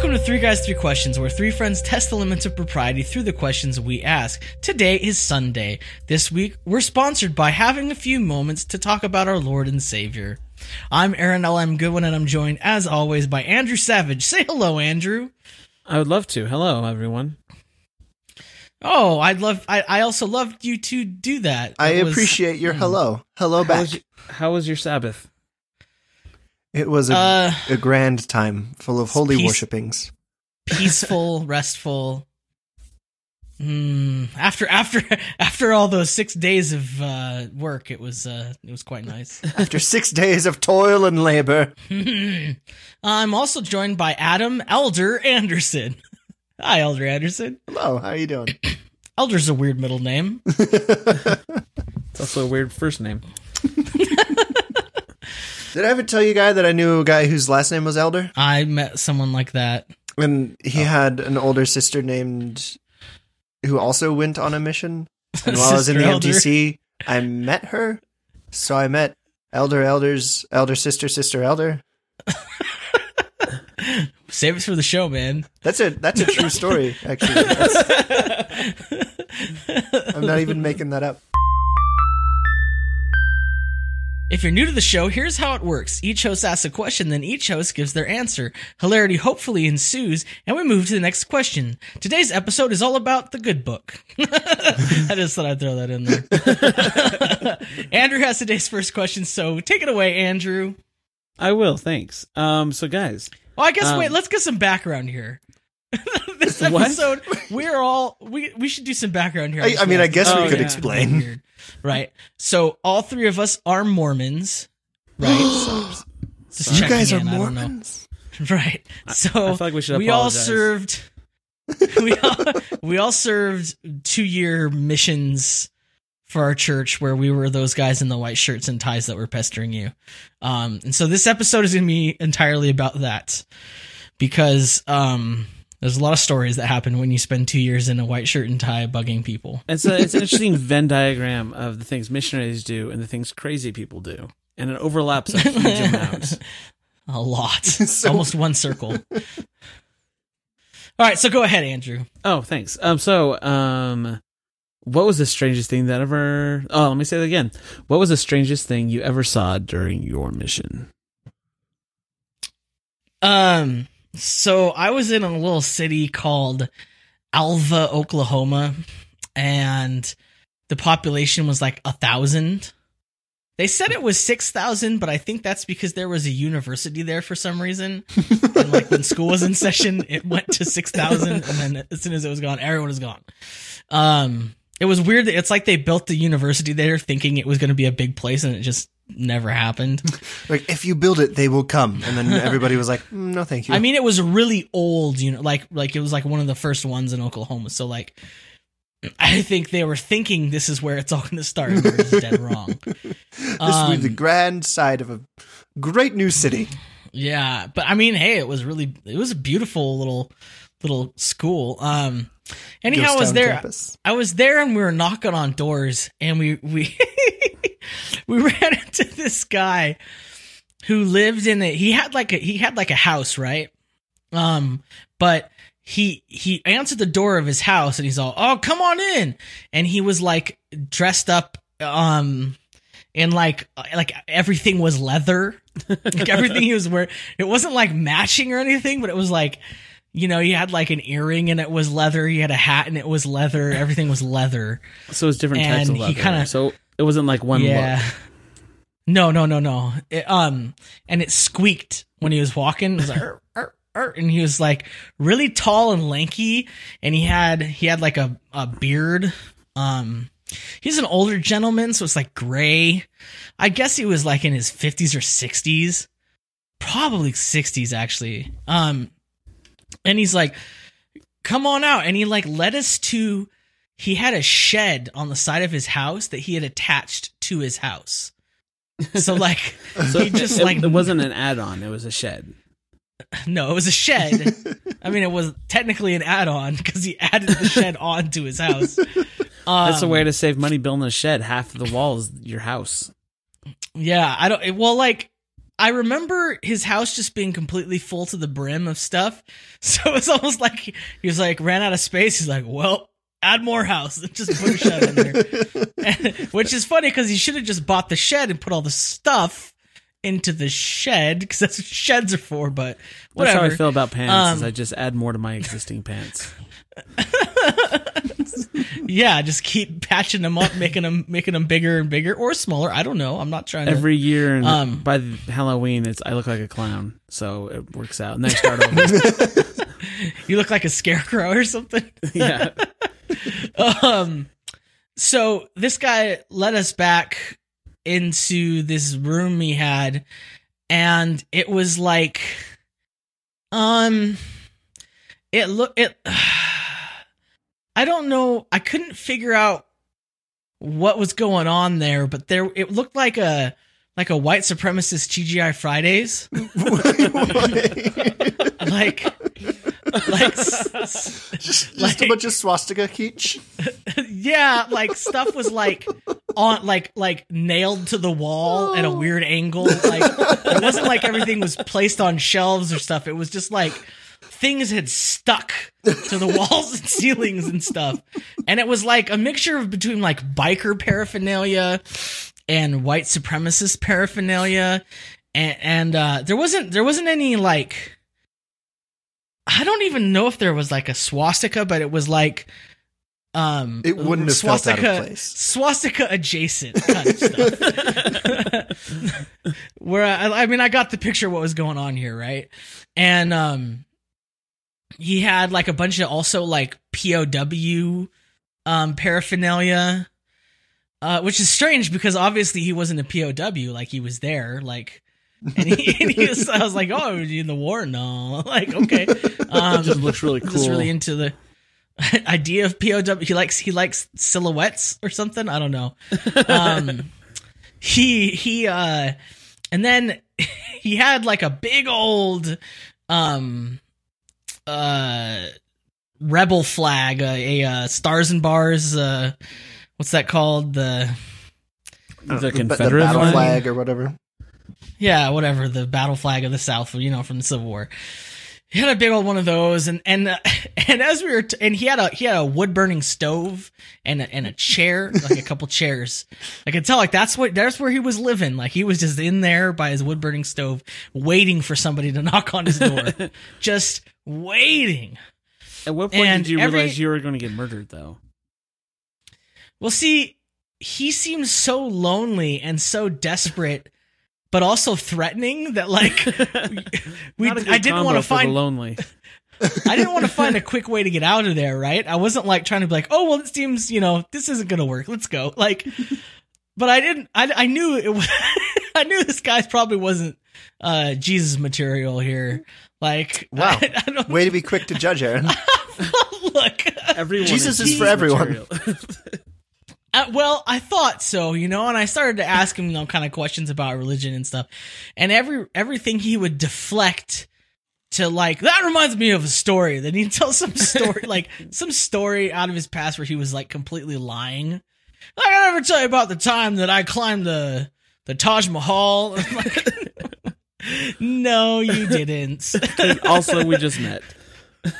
Welcome to Three Guys, Three Questions, where three friends test the limits of propriety through the questions we ask. Today is Sunday. This week, we're sponsored by having a few moments to talk about our Lord and Savior. I'm Aaron L.M. Goodwin, and I'm joined, as always, by Andrew Savage. Say hello, Andrew. I would love to. Hello, everyone. Oh, I'd love. I, I also loved you to do that. I was- appreciate your hello. Hello How back. was, how was your Sabbath? It was a, Uh, a grand time full of holy peace- worshippings. peaceful, restful. Hmm. After after after all those six days of uh, work, it was uh, it was quite nice. After six days of toil and labor. I'm also joined by Adam Elder Anderson. Hi, Elder Anderson. Hello, how are you doing? Elder's a weird middle name. It's also a weird first name. Did I ever tell you, guy, that I knew a guy whose last name was Elder? I met someone like that. And Oh. he had an older sister named who also went on a mission. And while I was in the Elder. MTC, I met her. So I met Elder Elder's elder sister, sister Elder. Save it for the show, man. That's a that's a true story, actually. I'm not even making that up. If you're new to the show, here's how it works. Each host asks a question, then each host gives their answer. Hilarity hopefully ensues, and we move to the next question. Today's episode is all about the good book. I just thought I'd throw that in there. Andrew has today's first question, so take it away, Andrew. I will, thanks. Um, so guys, Well, I guess Um, wait, let's get some background here. this What? episode, we're all we we should do some background here. I, I mean, I guess Oh, we could yeah. explain. Weird. Right. So all three of us are Mormons. Right. Just You guys are in, I. Mormons? Right. So I feel like we should we all served we all we all served two year missions for our church where we were those guys in the white shirts and ties that were pestering you. Um and so this episode is gonna be entirely about that. Because um there's a lot of stories that happen when you spend two years in a white shirt and tie bugging people. it's a, it's an interesting Venn diagram of the things missionaries do and the things crazy people do, and it overlaps a huge amount. A lot. So- Almost one circle. All right, so go ahead, Andrew. Oh, thanks. Um, so um, what was the strangest thing that ever? Oh, let me say it again. What was the strangest thing you ever saw during your mission? Um, so I was in a little city called Alva, Oklahoma, and the population was like a thousand. They said it was six thousand, but I think that's because there was a university there for some reason. and like when school was in session, it went to six thousand, and then as soon as it was gone, everyone was gone. Um, it was weird. That it's like they built the university there thinking it was going to be a big place, and it just never happened. Like, if you build it, they will come. And then everybody was like, "Mm, no, thank you. I mean, it was really old, you know, like like it was like one of the first ones in Oklahoma. So like, I think they were thinking this is where it's all going to start. and They're just dead wrong. this will be the um, grand side of a great new city. Yeah, but I mean, hey, it was really it was a beautiful little little school. Um, anyhow, I was there. campus. I was there, and we were knocking on doors, and we we we ran into this guy who lived in it. He had like a he had like a house, right? Um, but he he answered the door of his house, and he's all, "Oh, come on in," and he was like dressed up, um. And like, like everything was leather, like everything he was wearing. It wasn't like matching or anything, but it was like, you know, he had like an earring and it was leather. He had a hat and it was leather. Everything was leather. So it's different types of leather. he kinda- so it wasn't like one yeah. look. No, no, no, no. It, um, and it squeaked when he was walking. It was like, and he was like really tall and lanky, and he had he had like a a beard. Um, he's an older gentleman, so it's like gray. I guess he was like in his fifties or sixties, probably sixties actually. Um, and he's like, "Come on out," and he like led us to. He had a shed on the side of his house that he had attached to his house. So like So he just it, like it wasn't an add-on; it was a shed. no, it was a shed. I mean, it was technically an add-on because he added the shed onto his house. Um, That's a way to save money building a shed. Half of the wall is your house. Yeah, I don't. Well, like, I remember his house just being completely full to the brim of stuff. So it's almost like he was like ran out of space. He's like, well, add more house and just put a shed in there. Which is funny because he should have just bought the shed and put all the stuff into the shed because that's what sheds are for. But That's how. I feel about pants. is Um, I just add more to my existing pants. yeah, just keep patching them up, making them making them bigger and bigger or smaller. I don't know. I'm not trying to. Every year, and Um, by the Halloween, it's I look like a clown, so it works out. And then I start over. you look like a scarecrow or something. yeah, um so this guy led us back into this room he had and it was like um it look it i don't know i couldn't figure out what was going on there but there it looked like a like a white supremacist TGI Fridays. Like like s- s- just just Like- a bunch of swastika kitsch. yeah, like stuff was like on like like nailed to the wall at a weird angle. Like it wasn't like everything was placed on shelves or stuff. It was just like things had stuck to the walls and ceilings and stuff. And it was like a mixture of between like biker paraphernalia and white supremacist paraphernalia. And, and uh there wasn't there wasn't any like I don't even know if there was like a swastika, but it was like um It wouldn't have felt out of swastika place. swastika adjacent kind of stuff. Where I, I mean, I got the picture of what was going on here, right? And um, he had like a bunch of also like POW um paraphernalia, uh, which is strange because obviously he wasn't a POW, like he was there, like. And he, and he was, I was like, "Oh, are you in the war? No, like okay." Um, it just looks really cool. just really into the idea of POW. He likes he likes silhouettes or something. I don't know. Um, he he uh, and then he had like a big old um uh rebel flag, uh, a uh, stars and bars. Uh, what's that called? The the the Confederate battle flag? flag or whatever. Yeah, whatever the battle flag of the South, you know, from the Civil War. He had a big old one of those, and and uh, and as we were, t- and he had a he had a wood burning stove and a, and a chair, like a couple chairs. I could tell, like that's what that's where he was living. Like he was just in there by his wood burning stove, waiting for somebody to knock on his door, just waiting. At what point And did you every- realize you were going to get murdered, though? Well, see, he seemed so lonely and so desperate, but also threatening that like we Not a good I didn't want to find lonely. I didn't want to find a quick way to get out of there, right? I wasn't like trying to be like, oh well, it seems you know this isn't gonna work. Let's go. Like, but I didn't. I I knew it. Was, I knew this guy probably wasn't uh Jesus material here. Like, Wow. I, I don't Way to be quick to judge, Aaron. look. Everyone Jesus is is for everyone. Uh, well, I thought so, you know, and I started to ask him, you know, kind of questions about religion and stuff, and every everything he would deflect to like that reminds me of a story. Then he'd tell some story, like some story out of his past where he was like completely lying. Like I never tell you about the time that I climbed the the Taj Mahal. Like, no, you didn't. also, we just met.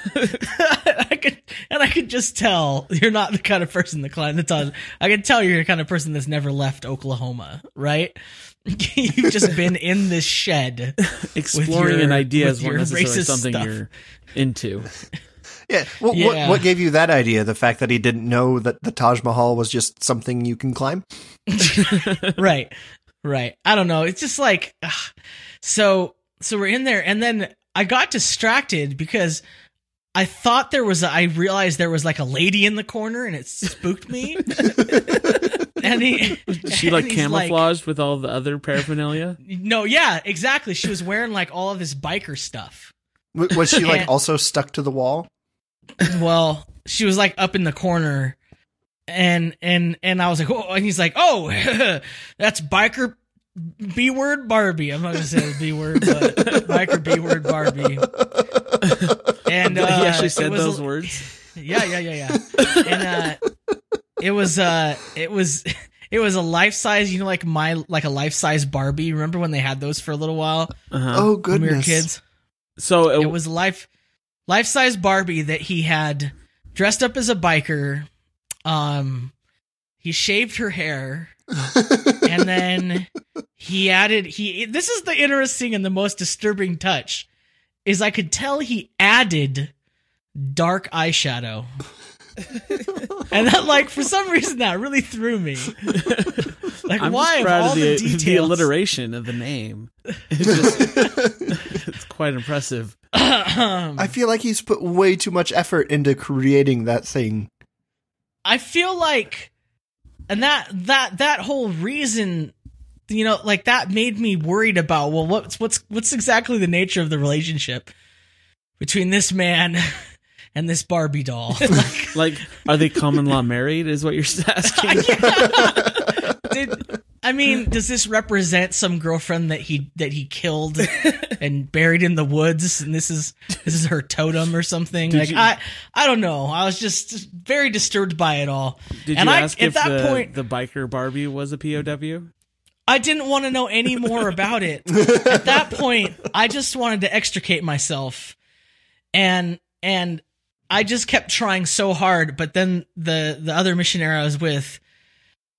I could, and I could just tell you're not the kind of person that climbed the Taj. I could tell you're the kind of person that's never left Oklahoma, right? You've just been in this shed. Exploring your- an idea with is not necessarily something stuff. you're into. Yeah. Well, Yeah. What, what gave you that idea? The fact that he didn't know that the Taj Mahal was just something you can climb? right, right. I don't know. It's just like, ugh. so, so we're in there, and then I got distracted because I thought there was. A, I realized there was like a lady in the corner, and it spooked me. and he, She like he's camouflaged with all the other paraphernalia. No, yeah, exactly. She was wearing like all of this biker stuff. Was she like And- also stuck to the wall? Well, she was like up in the corner, and and and I was like, oh, and he's like, oh, that's biker B word Barbie. I'm not gonna say the B word, but biker B word Barbie. And uh, he actually said was- those words. Yeah, yeah, yeah, yeah. And uh, it was uh, it was it was a life size, you know, like my like a life size Barbie. Remember when they had those for a little while Uh-huh. Oh when we were kids? so it, It was a life life size Barbie that he had dressed up as a biker. Um, he shaved her hair, and then he added he. This is the interesting and the most disturbing touch, is I could tell he added dark eyeshadow. and that like for some reason that really threw me. Like I'm why just of proud all of the, the the alliteration of the name. It's just it's quite impressive. I feel like he's put way too much effort into creating that thing. I feel like, and that that that whole reason, you know, like that made me worried about. Well, what's what's what's exactly the nature of the relationship between this man and this Barbie doll? Like, Like, are they common law married? Is what you're asking? did I mean, does this represent some girlfriend that he that he killed and buried in the woods, and this is this is her totem or something? Did like you- I I don't know. I was just, just very disturbed by it all. Did And you I- ask at if that the, point- the biker Barbie was a POW? I didn't want to know any more about it. At that point, I just wanted to extricate myself. And and I just kept trying so hard, but then the the other missionary I was with,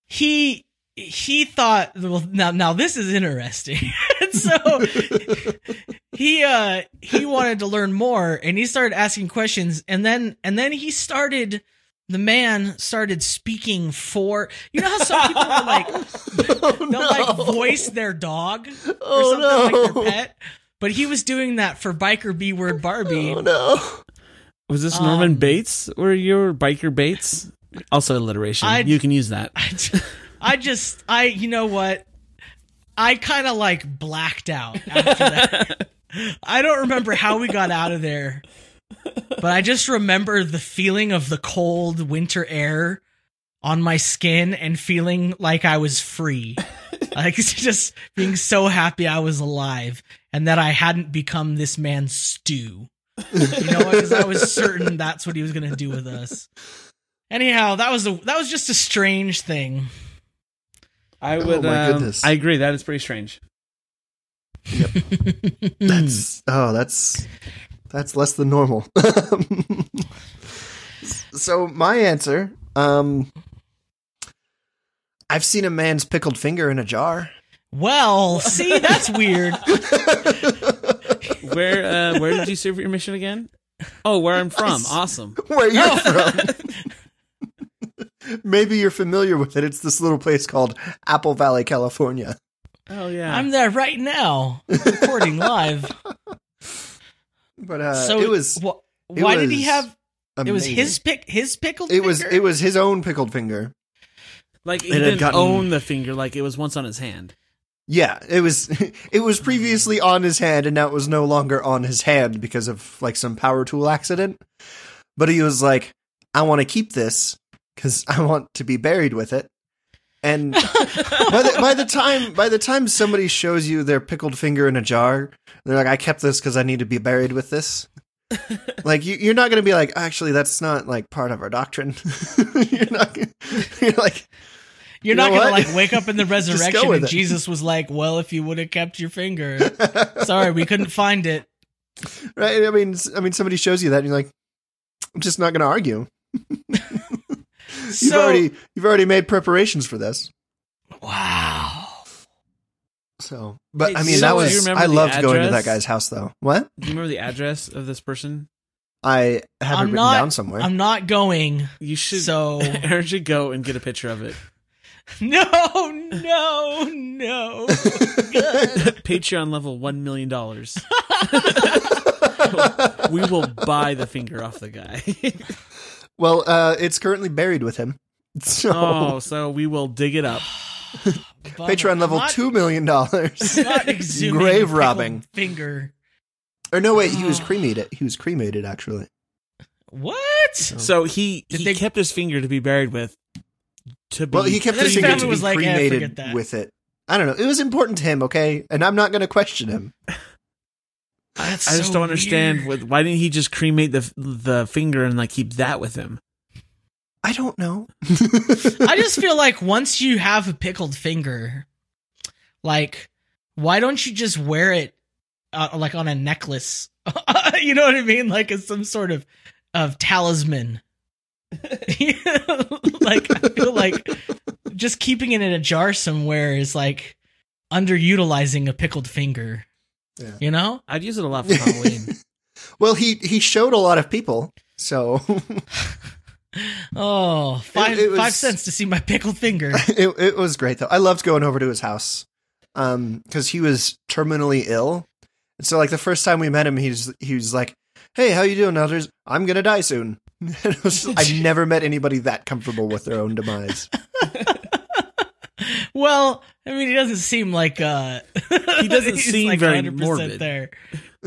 he he thought well now now this is interesting. And so he uh he wanted to learn more and he started asking questions and then and then he started the man started speaking for you know how some people are like they'll like voice their dog or Oh, something like their pet. But he was doing that for biker B word Barbie. Oh no. Was this Norman Um, Bates or your biker Bates? Also alliteration. I- you can use that. I, just I you know what? I kind of like blacked out after that. I don't remember how we got out of there. But I just remember the feeling of the cold winter air on my skin and feeling like I was free. like just being so happy I was alive and that I hadn't become this man's stew. You know, because I was certain that's what he was going to do with us. Anyhow, that was a that was just a strange thing. I would. my um, goodness. I agree. That is pretty strange. That's oh, that's that's less than normal. so my answer, um, I've seen a man's pickled finger in a jar. Well, see, that's weird. Where uh, where did you serve your mission again? Oh, where I'm from. Awesome. Where you're from? Maybe you're familiar with it. It's this little place called Apple Valley, California. Oh yeah. I'm there right now, recording live. But uh, so it was wh- it why did he was have? It was his pick. His pickled. It was it was his own pickled finger. like he It didn't gotten- own the finger like it was once on his hand. Yeah, it was it was previously on his hand and now it was no longer on his hand because of like some power tool accident. But he was like, I want to keep this cuz I want to be buried with it. And by the, by the time by the time somebody shows you their pickled finger in a jar, they're like, I kept this because I need to be buried with this. like you, you're not going to be like, actually, that's not like part of our doctrine. you're not. Gonna, you're like, You're you not gonna what? like wake up in the resurrection and it. Jesus was like, "Well, if you would have kept your finger, sorry, we couldn't find it." right? I mean, I mean, somebody shows you that, and you're like, I'm just not going to argue. You've So, already you've already made preparations for this. wow. So, but Hey, I mean, so that was I the loved going to that guy's house though. What? Do you remember the address of this person? I have it I'm written not- down somewhere. I'm not going. You should. So Aaron should go and get a picture of it. no, no, no. Patreon level one million dollars. we will buy the finger off the guy. Well, uh, it's currently buried with him. So, oh, so we will dig it up. Patreon level I'm not- two million dollars. I'm not exhuming Grave pickled robbing. finger. Or no, wait, he was cremated. He was cremated actually. What? So he Did he they- kept his finger to be buried with. To be Well, he kept And his his finger family to was be like, eh, forget cremated that. with it. I don't know. It was important to him, okay, and I'm not going to question him. That's I just so don't understand. weird. With, why didn't he just cremate the the finger and like keep that with him? I don't know. I just feel like once you have a pickled finger, like why don't you just wear it uh, like on a necklace? you know what I mean? Like as some sort of of talisman. like I feel like just keeping it in a jar somewhere is like underutilizing a pickled finger. Yeah. You know? I'd use it a lot for Halloween. well, he he showed a lot of people, so Oh, five it was- five cents to see my pickled finger. it it was great though. I loved going over to his house, um, because he was terminally ill, and so like the first time we met him, he's he was like, "Hey, how you doing, Elders? I'm gonna die soon." And it was, I've never met anybody that comfortable with their own demise. Well, I mean, he doesn't seem like uh He doesn't seem like very 100% morbid. there.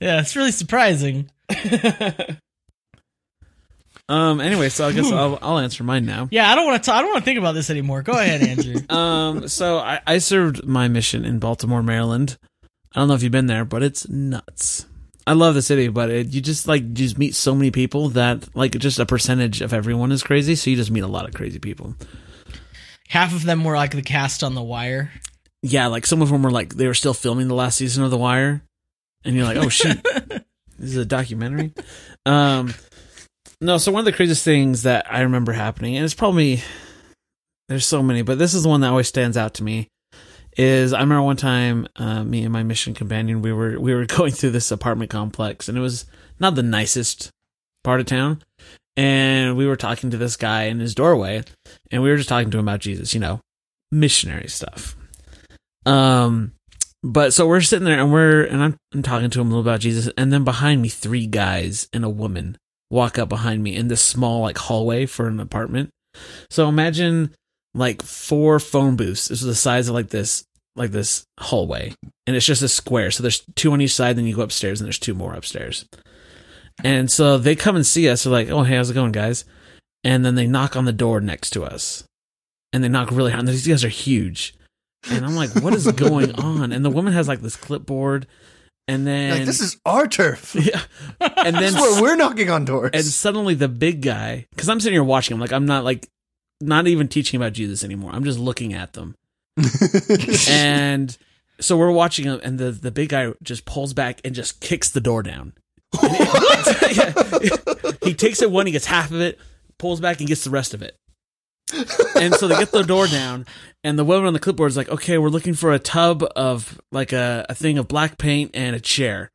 yeah, it's really surprising. um. Anyway, so I guess I'll, I'll answer mine now. Yeah, I don't want to. I don't want to think about this anymore. Go ahead, Andrew. Um. So I, I served my mission in Baltimore, Maryland. I don't know if you've been there, but it's nuts. I love the city, but it, you just like you just meet so many people that like just a percentage of everyone is crazy. So you just meet a lot of crazy people. Half of them were like the cast on The Wire. Yeah, like some of them were like they were still filming the last season of The Wire, and you're like, oh shit, this is a documentary. Um, no, so one of the craziest things that I remember happening, and it's probably there's so many, but this is the one that always stands out to me. Is I remember one time, uh, me and my mission companion, we were we were going through this apartment complex, and it was not the nicest part of town, and we were talking to this guy in his doorway, and we were just talking to him about Jesus, you know, missionary stuff. Um, but so we're sitting there and we're and I'm, I'm talking to him a little about Jesus, and then behind me, three guys and a woman walk up behind me in this small like hallway for an apartment. So imagine like four phone booths. This is the size of like this like this hallway, and it's just a square. So there's two on each side. Then you go upstairs, and there's two more upstairs. And so they come and see us. They're like, "Oh, hey, how's it going, guys?" And then they knock on the door next to us, and they knock really hard. And these guys are huge, and I'm like, "What is going on?" And the woman has like this clipboard, and then like this is our turf. yeah, and then where we're knocking on doors. and suddenly the big guy, because I'm sitting here watching him, like I'm not like not even teaching about Jesus anymore. I'm just looking at them, and so we're watching him, and the the big guy just pulls back and just kicks the door down. Yeah. he takes it one, he gets half of it, pulls back and gets the rest of it. and so they get the door down, and the woman on the clipboard is like, "Okay, we're looking for a tub of like a, a thing of black paint and a chair."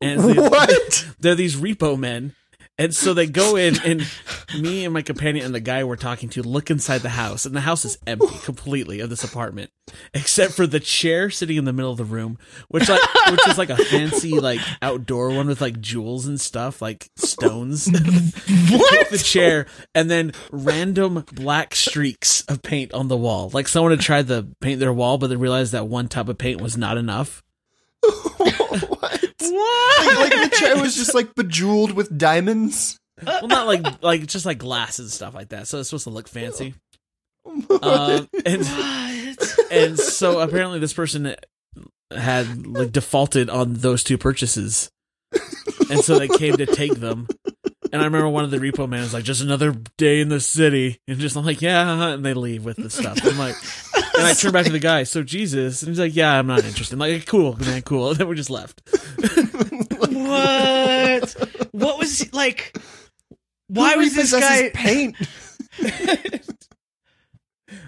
And like- what? they're these repo men. And so they go in, and me and my companion and the guy we're talking to look inside the house, and the house is empty completely of this apartment, except for the chair sitting in the middle of the room, which like which is like a fancy like outdoor one with like jewels and stuff, like stones. what? the chair, and then random black streaks of paint on the wall. Like someone had tried to paint their wall, but they realized that one tub of paint was not enough. what? What? Like, like the chair was just like bejeweled with diamonds. Well, not like like just like glasses and stuff like that. So it's supposed to look fancy. Um, and What? and so apparently this person had like defaulted on those two purchases, and so they came to take them. And I remember one of the repo men was like, "Just another day in the city," and just I'm like, "Yeah," and they leave with the stuff. I'm like, and I turn back to the guy. So Jesus, and he's like, "Yeah, I'm not interested." I'm like, "Cool, man, cool." And then we just left. what? What was like? Why Who was this guy? paint?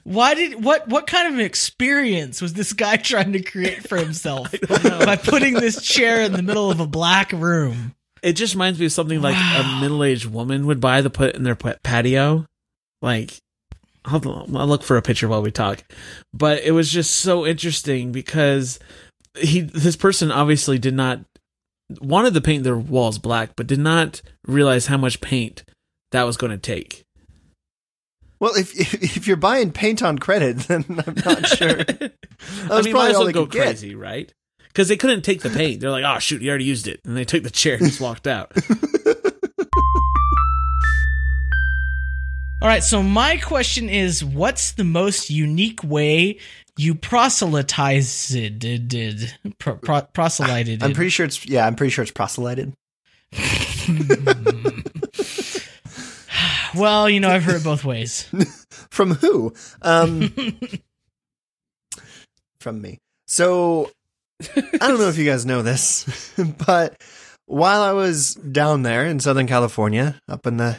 Why did what? What kind of experience was this guy trying to create for himself by putting this chair in the middle of a black room? It just reminds me of something like Wow. a middle-aged woman would buy to put in their patio. Like, I'll, I'll look for a picture while we talk. But it was just so interesting because he, this person obviously did not wanted to paint their walls black, but did not realize how much paint that was going to take. Well, if, if if you're buying paint on credit, then I'm not sure. That I mean, might probably as all well they go could get. crazy, right? Because they couldn't take the paint. They're like, "Oh shoot, you already used it," and they took the chair and just walked out. All right, so my question is what's the most unique way you proselytized did pro, pro, proselyted? I'm pretty sure it's yeah. I'm pretty sure it's proselyted. well, you know, I've heard it both ways. From who? Um, from me. So I don't know if you guys know this, but while I was down there in Southern California, up in the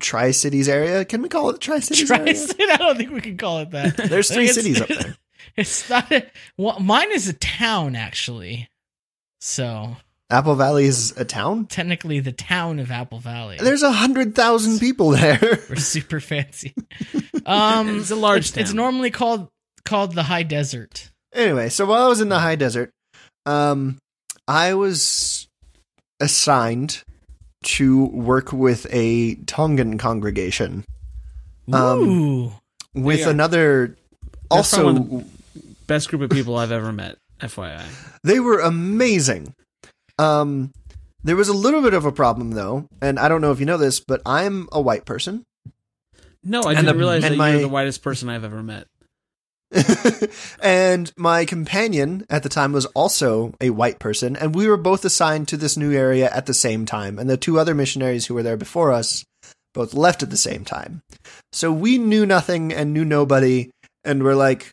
Tri Cities area, can we call it Tri Cities? Tri-State, I don't think we can call it that. There's three think cities up there. It's not. A, well, mine is a town actually. So Apple Valley is a town. technically, the town of Apple Valley. There's a hundred thousand people there. We're super fancy. Um, It's a large It's, it's normally called called the High Desert. Anyway, so while I was in the high desert, um, I was assigned to work with a Tongan congregation Um, Ooh, with Yeah. another. They're Also, from Best group of people I've ever met. FYI. they were amazing. Um, there was a little bit of a problem though, and I don't know if you know this, but I'm a white person. No, I And didn't the- realize that my- you're the whitest person I've ever met. and my companion at the time was also a white person, and we were both assigned to this new area at the same time. And the two other missionaries who were there before us both left at the same time. So we knew nothing and knew nobody, and we're like,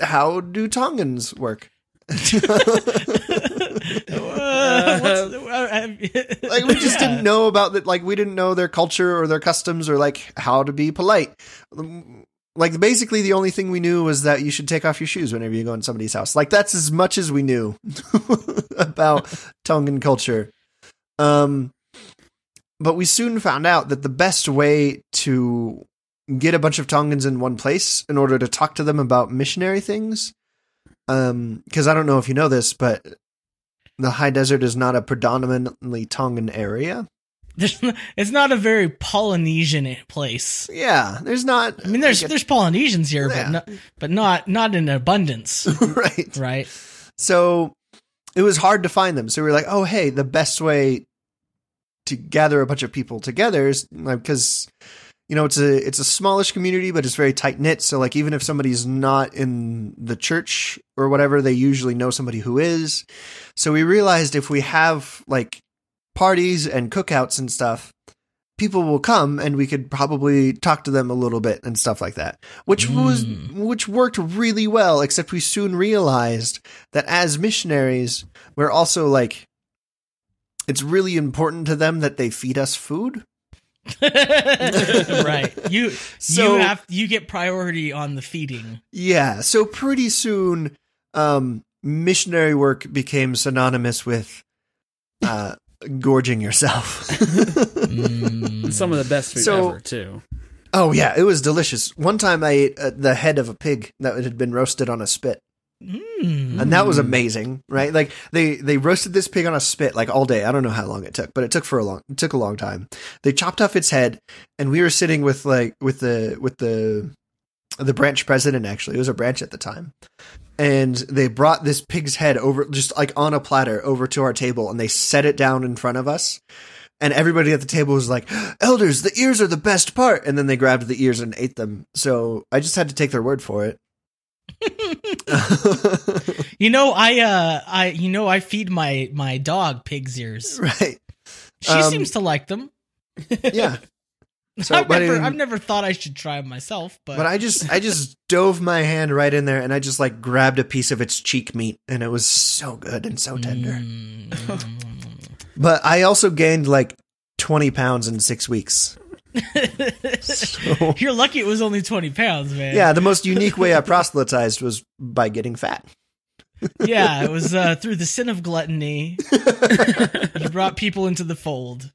how do Tongans work? Uh, what's the- like we just yeah. didn't know about that like we didn't know their culture or their customs or like how to be polite like basically the only thing we knew was that you should take off your shoes whenever you go in somebody's house like that's as much as we knew about tongan culture um but we soon found out that the best way to get a bunch of tongans in one place in order to talk to them about missionary things um because i don't know if you know this but the high desert is not a predominantly Tongan area. There's it's not a very Polynesian place. Yeah, there's not. I mean, there's like there's Polynesians here, Yeah. but not, but not not in abundance, right. right? So it was hard to find them. So we were like, oh, hey, the best way to gather a bunch of people together is like because you know it's a it's a smallish community, but it's very tight knit. So like even if somebody's not in the church or whatever, they usually know somebody who is. So we realized if we have like parties and cookouts and stuff. People will come and we could probably talk to them a little bit and stuff like that, which was Mm. which worked really well. Except we soon realized that as missionaries, we're also like, it's really important to them that they feed us food. right. You So- you have you get priority on the feeding. Yeah. So pretty soon, um, missionary work became synonymous with uh, gorging yourself. Mm. Some of the best food So- ever too. oh yeah, it was delicious. One time I ate uh, the head of a pig that had been roasted on a spit. Mm. and that was amazing, right? Like they they roasted this pig on a spit like all day. I don't know how long it took, but it took for a long it took a long time. They chopped off its head, and we were sitting with like with the with the the branch president. Actually, it was a branch at the time, and they brought this pig's head over just like on a platter over to our table, and they set it down in front of us. And everybody at the table was like, "Elders, the ears are the best part." And then they grabbed the ears and ate them. So I just had to take their word for it. You know, I uh I you know I feed my my dog pig's ears. right. She Um, seems to like them. Yeah. So, I've but never in- I've never thought I should try them myself, but, But I just I just dove my hand right in there and I just like grabbed a piece of its cheek meat and it was so good and so tender. Mm. But I also gained like 20 pounds in 6 weeks. So, You're lucky it was only twenty pounds, man. yeah, the most unique way I proselytized was by getting fat. yeah. It was uh, through the sin of gluttony. you brought people into the fold.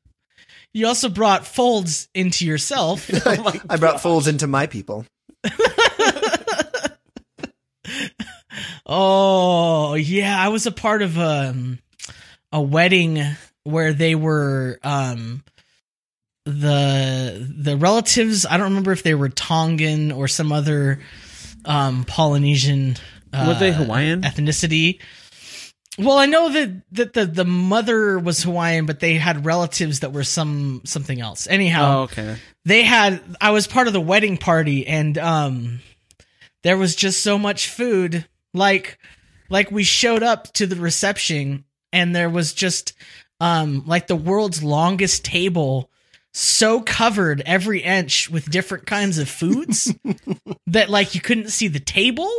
You also brought folds into yourself. I brought folds into my people. Oh yeah, I was a part of um, a wedding where they were um, the the relatives. I don't remember if they were Tongan or some other um, Polynesian. Uh, Were they Hawaiian? ethnicity? Well, I know that that the the mother was Hawaiian, but they had relatives that were some something else. Anyhow, Oh, okay. they had I was part of the wedding party and um there was just so much food like like we showed up to the reception and there was just um like the world's longest table so covered every inch with different kinds of foods that like you couldn't see the table.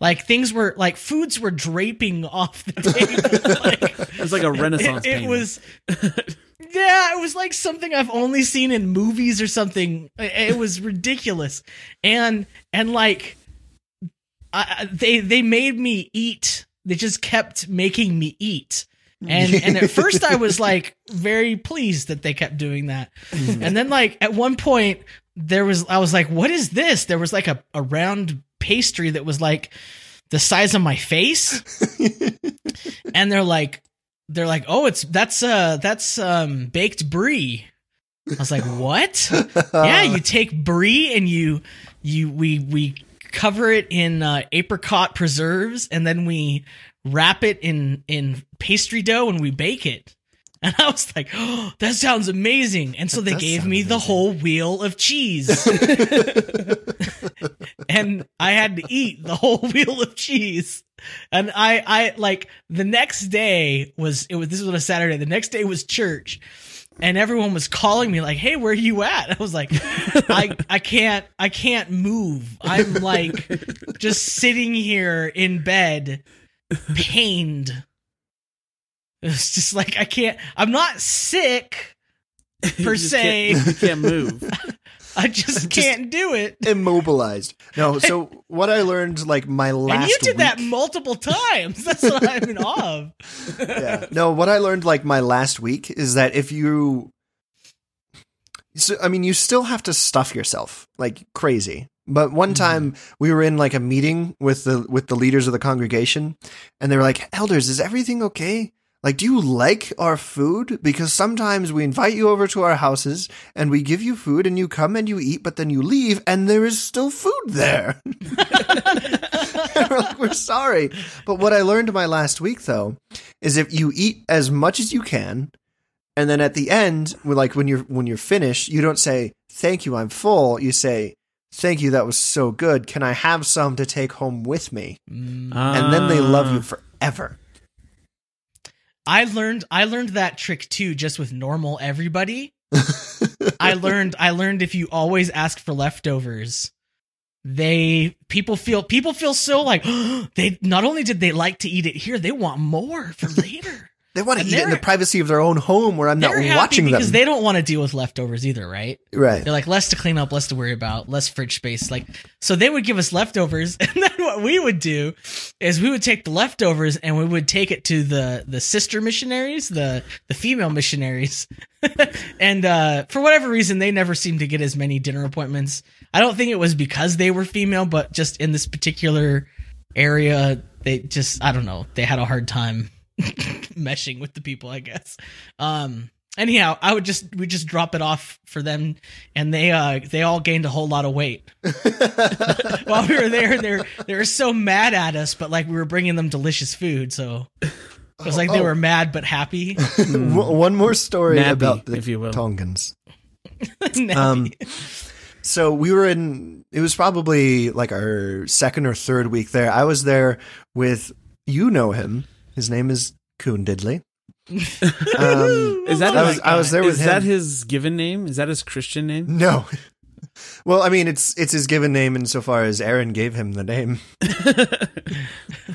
Like things were like foods were draping off the table. like, It was like a Renaissance it, it was yeah it was like something i've only seen in movies or something. It, was ridiculous. And and like I, I- they they made me eat. They just kept making me eat. And and at first i was like very pleased that they kept doing that. Mm-hmm. And then like at one point there was i was like what is this? There was like a, a round pastry that was like the size of my face. And they're like they're like oh it's that's uh that's um baked brie. I was like what? Yeah you take brie and you you we we cover it in uh, apricot preserves and then we wrap it in in pastry dough and we bake it and i was like oh that sounds amazing and so That they gave me the whole wheel of cheese and I had to eat the whole wheel of cheese. And I, I like the next day was it was this was on a Saturday. The next day was church, and everyone was calling me like, "Hey, where are you at?" I was like, "I, I can't, I can't move. I'm like just sitting here in bed, pained." It's just like I can't. I'm not sick per se. can't, you can't move. I just Just- can't do it. immobilized. No, so what I learned like my last and you did that multiple times. That's what I'm in awe of. yeah. No, what I learned like my last week is that if you so I mean you still have to stuff yourself like crazy. But one mm-hmm. time we were in like a meeting with the with the leaders of the congregation and they were like, "Elders, is everything okay?" Like, do you like our food? Because sometimes we invite you over to our houses and we give you food and you come and you eat, but then you leave and there is still food there. We're like, we're sorry. But what I learned my last week though is if you eat as much as you can, and then at the end, like when you're when you're finished, you don't say thank you, I'm full. You say thank you, that was so good. Can I have some to take home with me? Mm. And then they love you Ah. forever. I learned I learned that trick too, just with normal everybody. I learned I learned if you always ask for leftovers, they people feel people feel so like they not only did they like to eat it here, they want more for later. They want to eat it in the privacy of their own home where I'm not watching them. because they don't want to deal with leftovers either, right? right. They're like less to clean up, less to worry about, less fridge space. Like so, they would give us leftovers, and then what we would do is we would take the leftovers and we would take it to the the sister missionaries, the the female missionaries, and uh, for whatever reason, they never seemed to get as many dinner appointments. I don't think it was because they were female, but just in this particular area, they just I don't know, they had a hard time meshing with the people, I guess. Um anyhow, I would just we just drop it off for them and they uh they all gained a whole lot of weight. While we were there, They're they were so mad at us, but like we were bringing them delicious food, so it was like they Oh. were mad but happy. W- One more story Nabby, about the if you will. Tongans. Um, So we were in. It was probably like our second or third week there. I was there with you know him. His name is Coon Diddley. Um, Is that I was- I was there with Is that his given name? Is that his Christian name? no. Well, I mean, it's it's his given name insofar as Aaron gave him the name.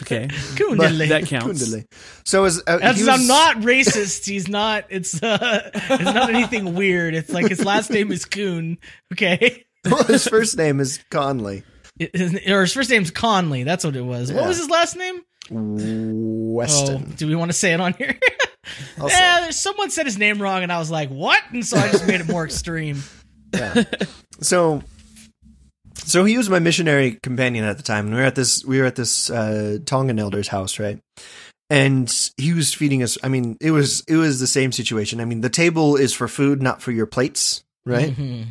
Okay, Coon that counts. Diddley. So as uh, was- I'm not racist. He's not. It's uh, it's not anything weird. It's like his last name is Coon. Okay, Well, his first name is Conley his, or his first name's Conley. That's what it was. What was his last name? Weston. Oh, do we want to say it on here? Yeah, someone said his name wrong, and I was like, "What?" And so I just made it more extreme. Yeah. so so he was my missionary companion at the time and we were at this we were at this uh tongan elder's house right and he was feeding us i mean it was it was the same situation i mean the table is for food not for your plates right Mhm.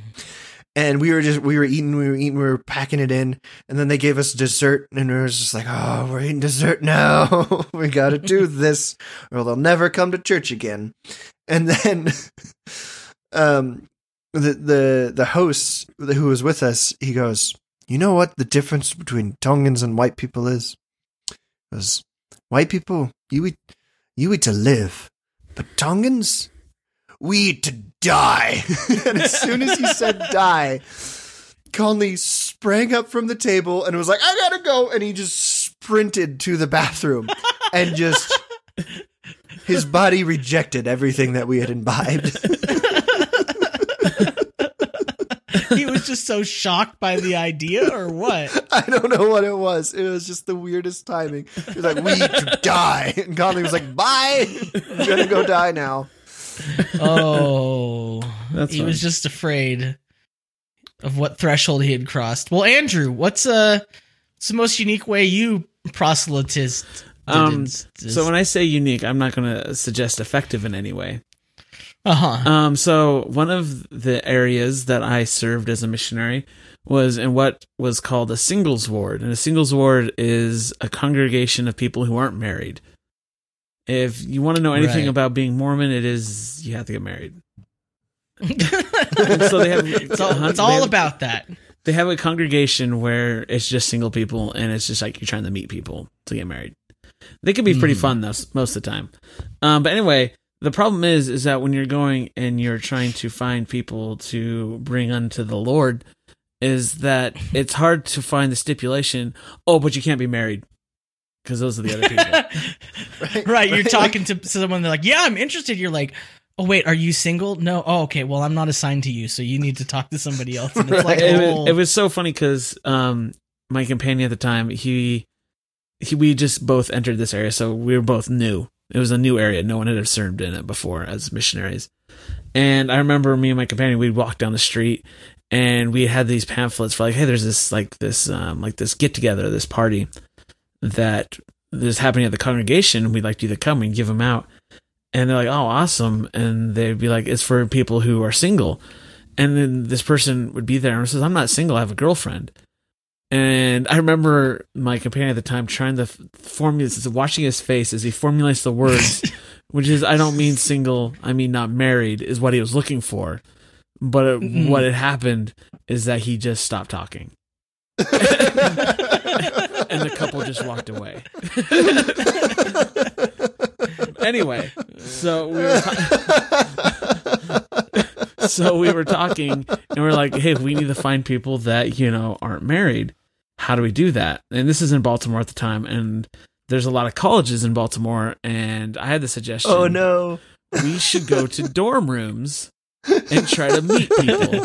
And we were just we were eating we were eating we were packing it in and then they gave us dessert and we were just like oh we're eating dessert now. We gotta do this or they'll never come to church again. And then um the the the host who was with us he goes you know what the difference between tongans and white people is? Because white people you eat you eat to live but tongans we need to die. and as soon as he said die, Conley sprang up from the table and was like, I gotta go. And he just sprinted to the bathroom and just his body rejected everything that we had imbibed. he was just so shocked by the idea, or what? I don't know what it was. It was just the weirdest timing. He was like, "We need to die," and Conley was like, "Bye, I'm gonna go die now." Oh, That's he fine. was just afraid of what threshold he had crossed. Well, Andrew, what's uh, what's the most unique way you proselytized? Um, So when I say unique, I'm not going to suggest effective in any way. uh huh. Um, so one of the areas that I served as a missionary was in what was called a singles ward, and a singles ward is a congregation of people who aren't married. If you want to know anything Right. about being Mormon, it is you have to get married. So they have it's all, it's all have- about that. they have a congregation where it's just single people and it's just like you're trying to meet people to get married. They can be pretty Mhm. fun though most of the time. Um, but anyway, the problem is is that when you're going and you're trying to find people to bring unto the Lord, is that it's hard to find the stipulation. Oh, but you can't be married because those are the other people. right, you're Like- talking to someone. They're like, "Yeah, I'm interested." You're like, "Oh wait, are you single?" No. Oh, okay. Well, I'm not assigned to you, so you need to talk to somebody else. And it's like, it, oh, was, it was so funny because um, my companion at the time, he, he, we just both entered this area, so we were both new. It was a new area; no one had ever served in it before as missionaries. And I remember me and my companion, we'd walk down the street, and we had these pamphlets for like, hey, there's this like this um, like this get together, this party that is happening at the congregation. We'd like you to come and give them out. And they're like, oh, awesome. And they'd be like, it's for people who are single. And then this person would be there and says, I'm not single, I have a girlfriend. And I remember my companion at the time trying to formulate, watching his face as he formulates the words, which is, I don't mean single, I mean not married, is what he was looking for. But it, Mm. what had happened is that he just stopped talking. and the couple just walked away. anyway, so we were ta- so we were talking, and we are like, "Hey, we need to find people that you know aren't married. How do we do that?" And this is in Baltimore at the time, and there's a lot of colleges in Baltimore, and I had the suggestion: oh no. we should go to dorm rooms and try to meet people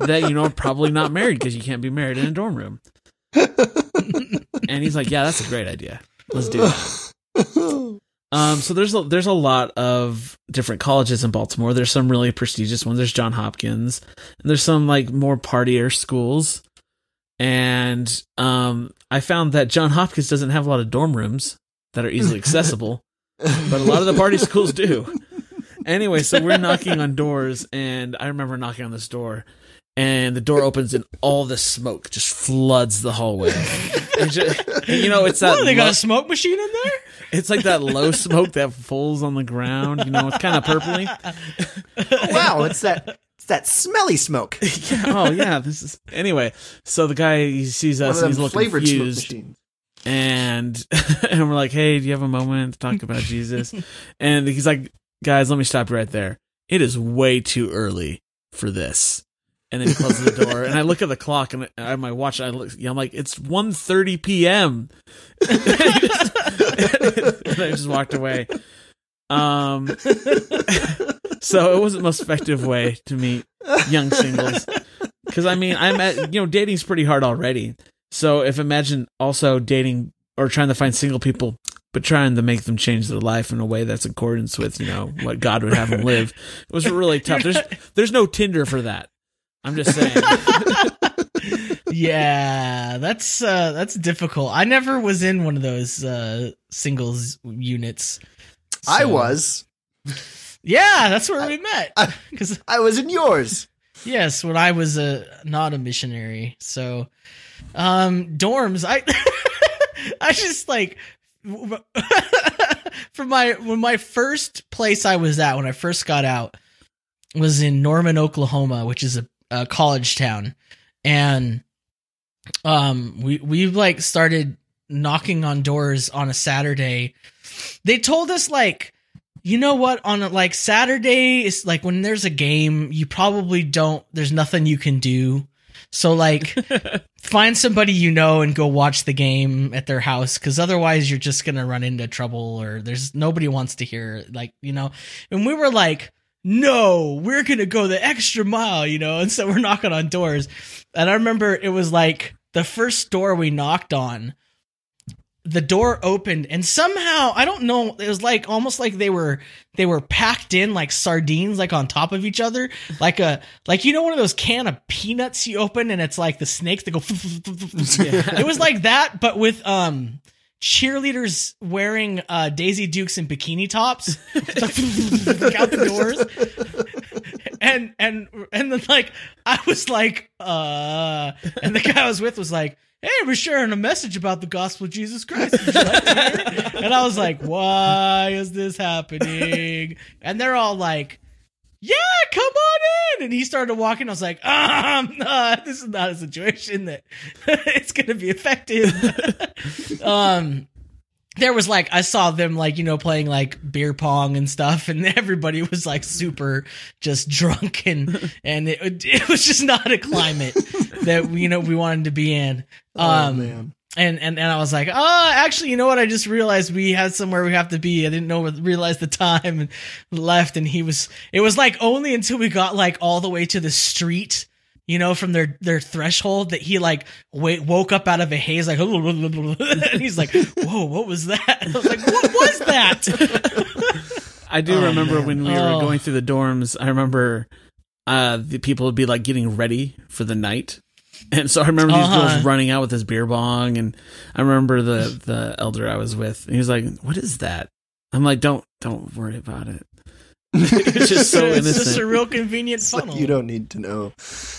that you know are probably not married because you can't be married in a dorm room. And he's like, "Yeah, that's a great idea. Let's do that." Um, so there's a, there's a lot of different colleges in Baltimore. There's some really prestigious ones. There's John Hopkins, and there's some like more partier schools. And um, I found that John Hopkins doesn't have a lot of dorm rooms that are easily accessible, but a lot of the party schools do. Anyway, so we're knocking on doors, and I remember knocking on this door, and the door opens, and all the smoke just floods the hallway. And ju- you know, it's that What, they got lo- a smoke machine in there? it's like that low smoke that falls on the ground. You know, it's kind of purpley. wow, it's that it's that smelly smoke. Yeah, oh yeah, this is anyway. So the guy he sees us, and he's looking confused, and and we're like, "Hey, do you have a moment to talk about Jesus?" And he's like, "Guys, let me stop you right there. It is way too early for this." And then he closes the door, and I look at the clock and I have my watch. And I look, I'm like, "It's 1.30 p.m." and I just walked away. Um, so it wasn't the most effective way to meet young singles because I mean I'm at you know dating's pretty hard already. So if imagine also dating or trying to find single people, but trying to make them change their life in a way that's in accordance with you know what God would have them live, it was really tough. There's there's no Tinder for that. I'm just saying. yeah, that's uh that's difficult. I never was in one of those uh singles units. I was. Yeah, that's where we met. Cuz I was in yours. yes, when I was a not a missionary. So um dorms, I I just like from my when my first place I was at when I first got out was in Norman, Oklahoma, which is a, a college town, and um we we like started knocking on doors on a Saturday. They told us like you know what? On like Saturday, it's like when there's a game, you probably don't. There's nothing you can do. So like, find somebody you know and go watch the game at their house, because otherwise you're just gonna run into trouble or there's nobody wants to hear like you know. And we were like, no, we're gonna go the extra mile, you know. And so we're knocking on doors, and I remember it was like the first door we knocked on the door opened and somehow I don't know it was like almost like they were they were packed in like sardines like on top of each other like a like you know one of those can of peanuts you open and it's like the snakes that go it was like that but with um cheerleaders wearing uh Daisy Dukes and bikini tops out the doors and and and then like I was like uh and the guy I was with was like hey, we're sharing a message about the gospel of Jesus Christ. Like? And I was like, why is this happening? And they're all like, yeah, come on in. And he started walking. I was like, um, uh, this is not a situation that it's going to be effective. um, there was like I saw them like you know playing like beer pong and stuff, and everybody was like super just drunk and and it it was just not a climate that you know we wanted to be in. Um, oh man. And, and and I was like, oh, actually, you know what? I just realized we had somewhere we have to be. I didn't know realize the time and left. And he was. It was like only until we got like all the way to the street you know, from their their threshold that he like w- woke up out of a haze, like, and he's like, "Whoa, what was that?" I was like, "What was that?" I do Oh, remember man. when we Oh. were going through the dorms. I remember uh, the people would be like getting ready for the night, and so I remember these Uh-huh. girls running out with this beer bong, and I remember the the elder I was with, and he was like, "What is that?" I'm like, "Don't don't worry about it." it's just so it's innocent. just a real convenient It's like, funnel. you don't need to know.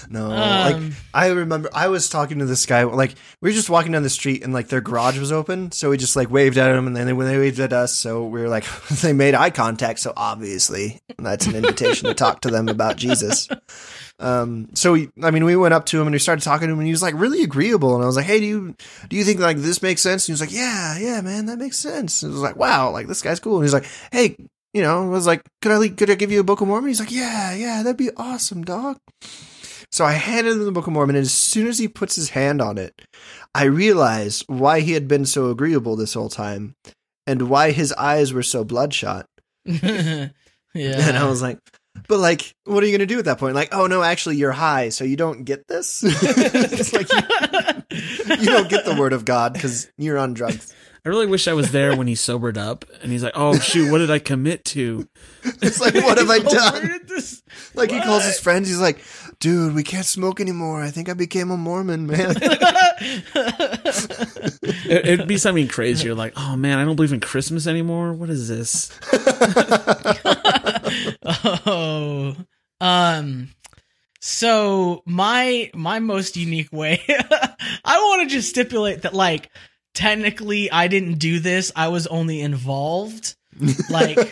No, like Um, I remember I was talking to this guy. Like we were just walking down the street, and like their garage was open, so we just like waved at them, and then they, when they waved at us, so we were like they made eye contact. So obviously that's an invitation to talk to them about Jesus. Um, so we, I mean, we went up to him and we started talking to him, and he was like really agreeable. And I was like, "Hey, do you do you think like this makes sense?" And he was like, "Yeah, yeah, man, that makes sense." And it was like, "Wow, like this guy's cool." And he's like, "Hey." You know, I was like, could I could I give you a Book of Mormon? He's like, yeah, yeah, that'd be awesome, dog. So I handed him the Book of Mormon, and as soon as he puts his hand on it, I realized why he had been so agreeable this whole time, and why his eyes were so bloodshot. yeah. And I was like, "But like, what are you gonna do at that point? Like, oh no, actually, you're high, so you don't get this. it's like you, you don't get the word of God because you're on drugs. I really wish I was there when he sobered up, and he's like, "Oh shoot, what did I commit to?" It's like, what have I done? this- Like he calls his friends. He's like, dude, we can't smoke anymore. I think I became a Mormon, man. It, it'd be something crazy. You're like, "Oh man, I don't believe in Christmas anymore. What is this?" Oh um so my my most unique way i want to just stipulate that like technically i didn't do this i was only involved like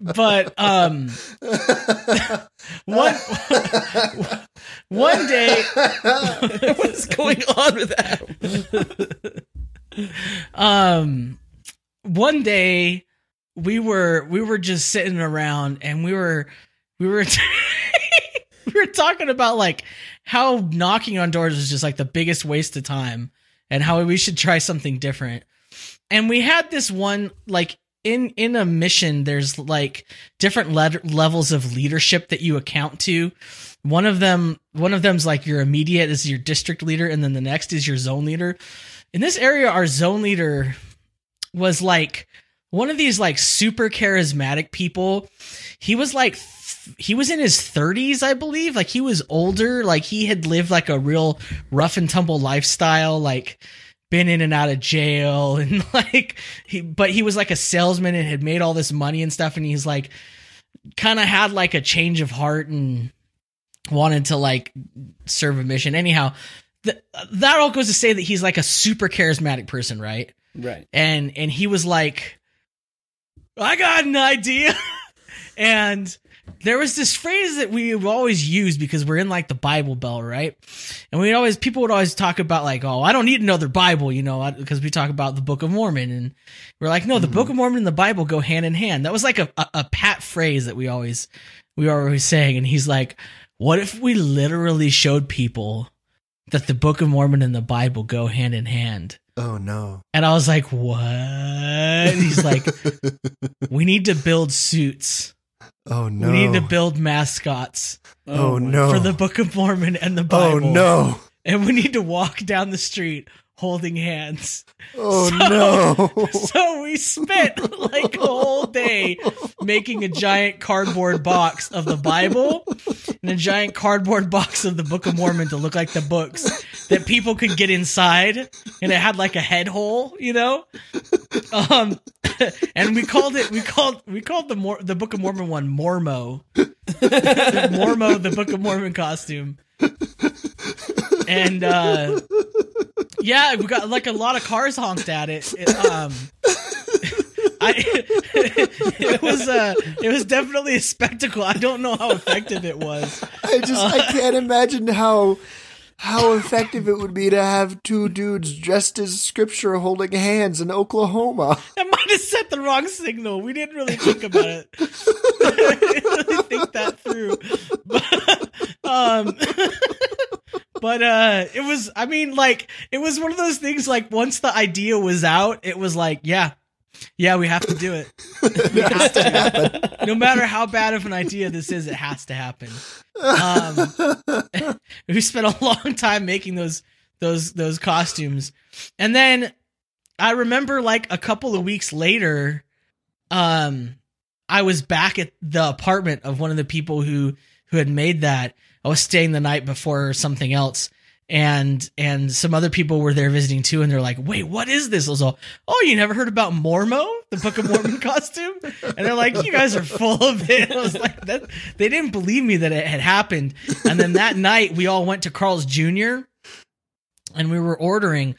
but um one one day What's going on with that? um one day we were we were just sitting around and we were we were we were talking about like how knocking on doors is just like the biggest waste of time and how we should try something different. And we had this one like in in a mission there's like different le- levels of leadership that you account to. One of them one of them's like your immediate is your district leader and then the next is your zone leader. In this area our zone leader was like one of these like super charismatic people. He was like th- he was in his 30s i believe. Like he was older. Like he had lived like a real rough and tumble lifestyle like been in and out of jail and like he but he was like a salesman and had made all this money and stuff. And he's like kind of had like a change of heart and wanted to like serve a mission. Anyhow th- that all goes to say that he's like a super charismatic person right? Right. and and he was like i got an idea and there was this phrase that we always used because we're in like the Bible Belt, right? And we always people would always talk about like, oh, I don't need another Bible, you know, because we talk about the Book of Mormon, and we're like, no, the hmm. Book of Mormon and the Bible go hand in hand. That was like a, a, a pat phrase that we always we were always saying, and he's like, what if we literally showed people that the Book of Mormon and the Bible go hand in hand? Oh no. And I was like, what? And he's like, we need to build suits. Oh no. We need to build mascots oh, oh, my- no. for the Book of Mormon and the oh, Bible. Oh no. And we need to walk down the street holding hands. Oh So- no. So we spent like a whole day making a giant cardboard box of the Bible and a giant cardboard box of the Book of Mormon to look like the books that people could get inside and it had like a head hole, you know? Um and we called it we called we called the Mor- the Book of Mormon one Mormo. Mormo the Book of Mormon costume. And uh yeah, we got like a lot of cars honked at it. It, um, I, it was uh, it was definitely a spectacle. I don't know how effective it was. I just I can't imagine how how effective it would be to have two dudes dressed as scripture holding hands in Oklahoma. I might have set the wrong signal. We didn't really think about it. I didn't really think that through. But, um, but uh, it was. I mean, like it was one of those things. Like once the idea was out, it was like, yeah, yeah, we have to do it. To. No matter how bad of an idea this is, it has to happen. Um, we spent a long time making those those those costumes, and then I remember like a couple of weeks later, um, I was back at the apartment of one of the people who who had made that. I was staying the night before something else. And and some other people were there visiting too, and they're like, "Wait, what is this?" I was all, "Oh, you never heard about Mormo, the Book of Mormon costume?" And they're like, "You guys are full of it." I was like, "That." They didn't believe me that it had happened. And then that night, we all went to Carl's Jr. and we were ordering.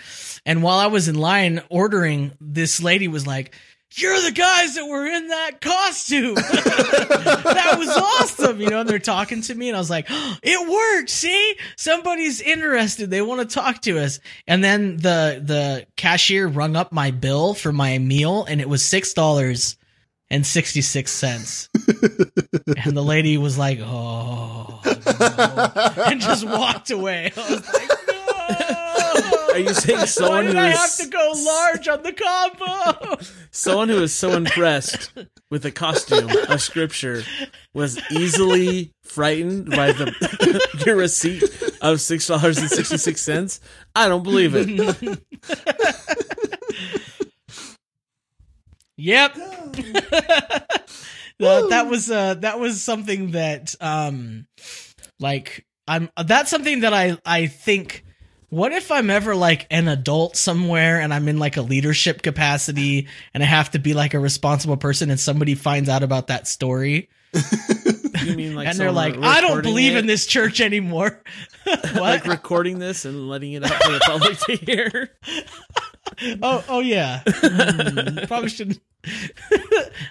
And while I was in line ordering, this lady was like, You're the guys that were in that costume. that was awesome. You know, and they're talking to me, and I was like, It worked. See, somebody's interested. They want to talk to us. And then the the cashier rung up my bill for my meal, and it was six dollars and sixty six cents. and the lady was like, "Oh," no," and just walked away. I was like, "No." Are you saying Why someone did who I is have to go large on the combo? someone who is so impressed with the costume of scripture was easily frightened by the your receipt of six dollars and sixty six cents? I don't believe it. Yep. that, that was uh that was something that um like I'm that's something that I I think what if I'm ever like an adult somewhere and I'm in like a leadership capacity and I have to be like a responsible person and somebody finds out about that story You mean like and they're like I don't believe it? in this church anymore. what? like recording this and letting it out for the public to hear. Oh, oh yeah. Mm, probably shouldn't.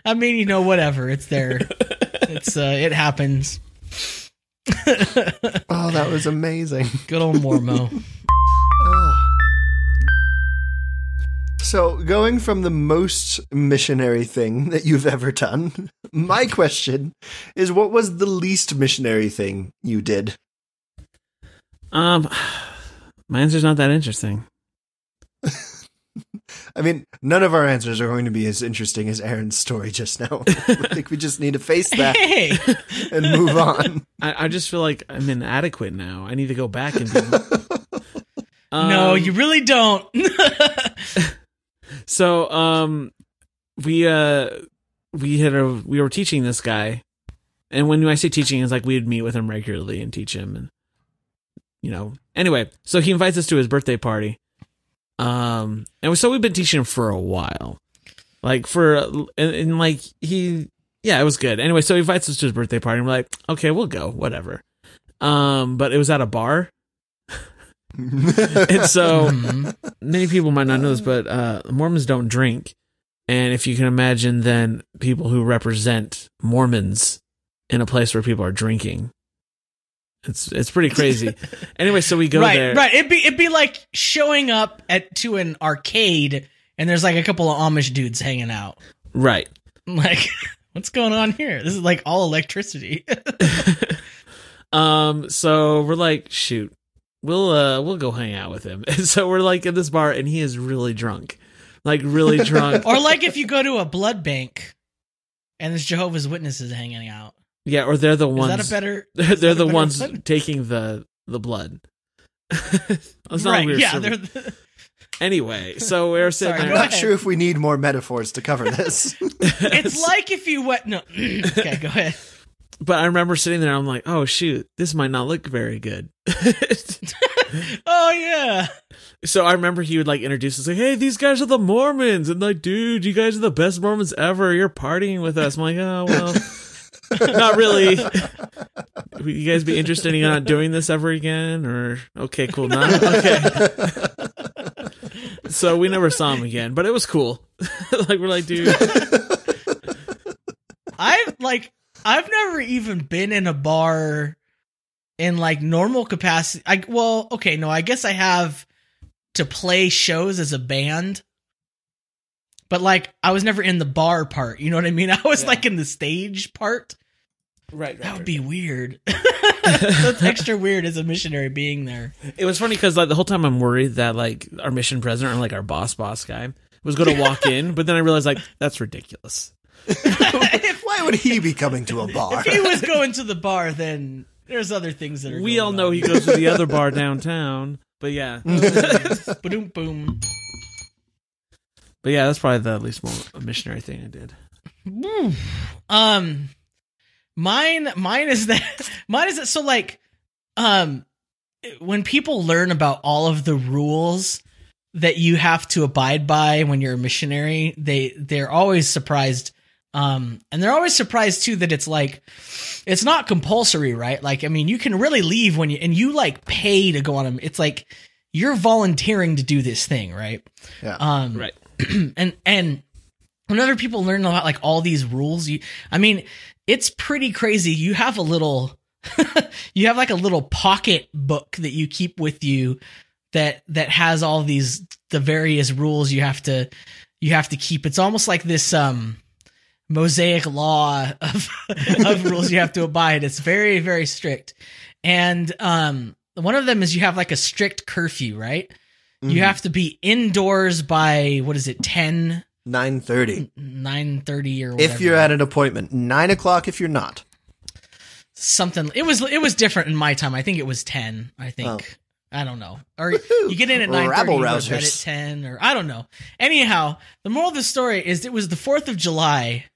I mean, you know, whatever. It's there. It's uh, it happens. Oh, that was amazing. Good old Mormo. So, going from the most missionary thing that you've ever done, my question is what was the least missionary thing you did? Um, my answer's not that interesting. I mean, none of our answers are going to be as interesting as Aaron's story just now. I think we just need to face that Hey, and move on. I, I just feel like I'm inadequate now. I need to go back and. Be, no, Um, you really don't. So, um, we uh, we had a we were teaching this guy, and when I say teaching, it's like we'd meet with him regularly and teach him, and you know. Anyway, so he invites us to his birthday party, um, and so we've been teaching him for a while, like for and, and like he, yeah, it was good. Anyway, so he invites us to his birthday party, and we're like, okay, we'll go, whatever. Um, but it was at a bar, and so Mhm. many people might not know this, but uh, Mormons don't drink. And if you can imagine, then people who represent Mormons in a place where people are drinking. It's it's pretty crazy. anyway, so we go right, there. right. It'd be it'd be like showing up at to an arcade and there's like a couple of Amish dudes hanging out. Right. I'm Like, what's going on here? This is like all electricity. Um, so we're like, shoot, we'll uh we'll go hang out with him. And so we're like in this bar and he is really drunk. Like really drunk. or like if you go to a blood bank and there's Jehovah's Witnesses hanging out. Yeah, or they're the ones. Is ones that a better? they're, they're the better ones one? taking the the blood. it's not right? like Yeah. serving- They're the, Anyway, so we're sitting Sorry, I'm not ahead. sure if we need more metaphors to cover this. it's like if you went. No. okay, go ahead. But I remember sitting there. I'm like, oh shoot, this might not look very good. Oh yeah. so I remember he would like introduce us, like, hey, these guys are the Mormons, and like, dude, you guys are the best Mormons ever. You're partying with us. I'm like, oh well, not really. Would you guys be interested in not doing this ever again? Or okay, cool, not okay. so we never saw him again, but it was cool. like we're like, dude, I've like I've never even been in a bar in like normal capacity. I well, okay, no, I guess I have to play shows as a band. But like I was never in the bar part, you know what I mean? I was Yeah. like in the stage part. Right, That would be weird. That's extra weird as a missionary being there. It was funny because like the whole time I'm worried that like our mission president or like our boss boss guy was going to walk in, but then I realized like that's ridiculous. if, Why would he be coming to a bar? if he was going to the bar, then there's other things that are. We going all know on. he goes to the other bar downtown, but yeah, Boom, boom. but yeah, that's probably the least more missionary thing I did. Um, mine, mine is that, mine is that. So like, um, when people learn about all of the rules that you have to abide by when you're a missionary, they they're always surprised. Um, and they're always surprised too that it's like, it's not compulsory, right? Like, I mean, you can really leave when you and you like pay to go on them. It's like you're volunteering to do this thing, right? Yeah. Um, Right. and and whenever people learn about like all these rules, you I mean, it's pretty crazy. You have a little you have like a little pocket book that you keep with you that that has all these the various rules you have to you have to keep. It's almost like this um mosaic law of of rules you have to abide. It's very very strict. And um one of them is you have like a strict curfew, right? You Mhm. have to be indoors by what is it, 10, 9.30. 9.30 or whatever. If you're at an appointment. 9 o'clock if you're not. something it was it was different in my time. I think it was 10, I think. Oh. I don't know. Or you get in at 9.30, Rabble you go to bed at 10 or I don't know. Anyhow, the moral of the story is it was the 4th of July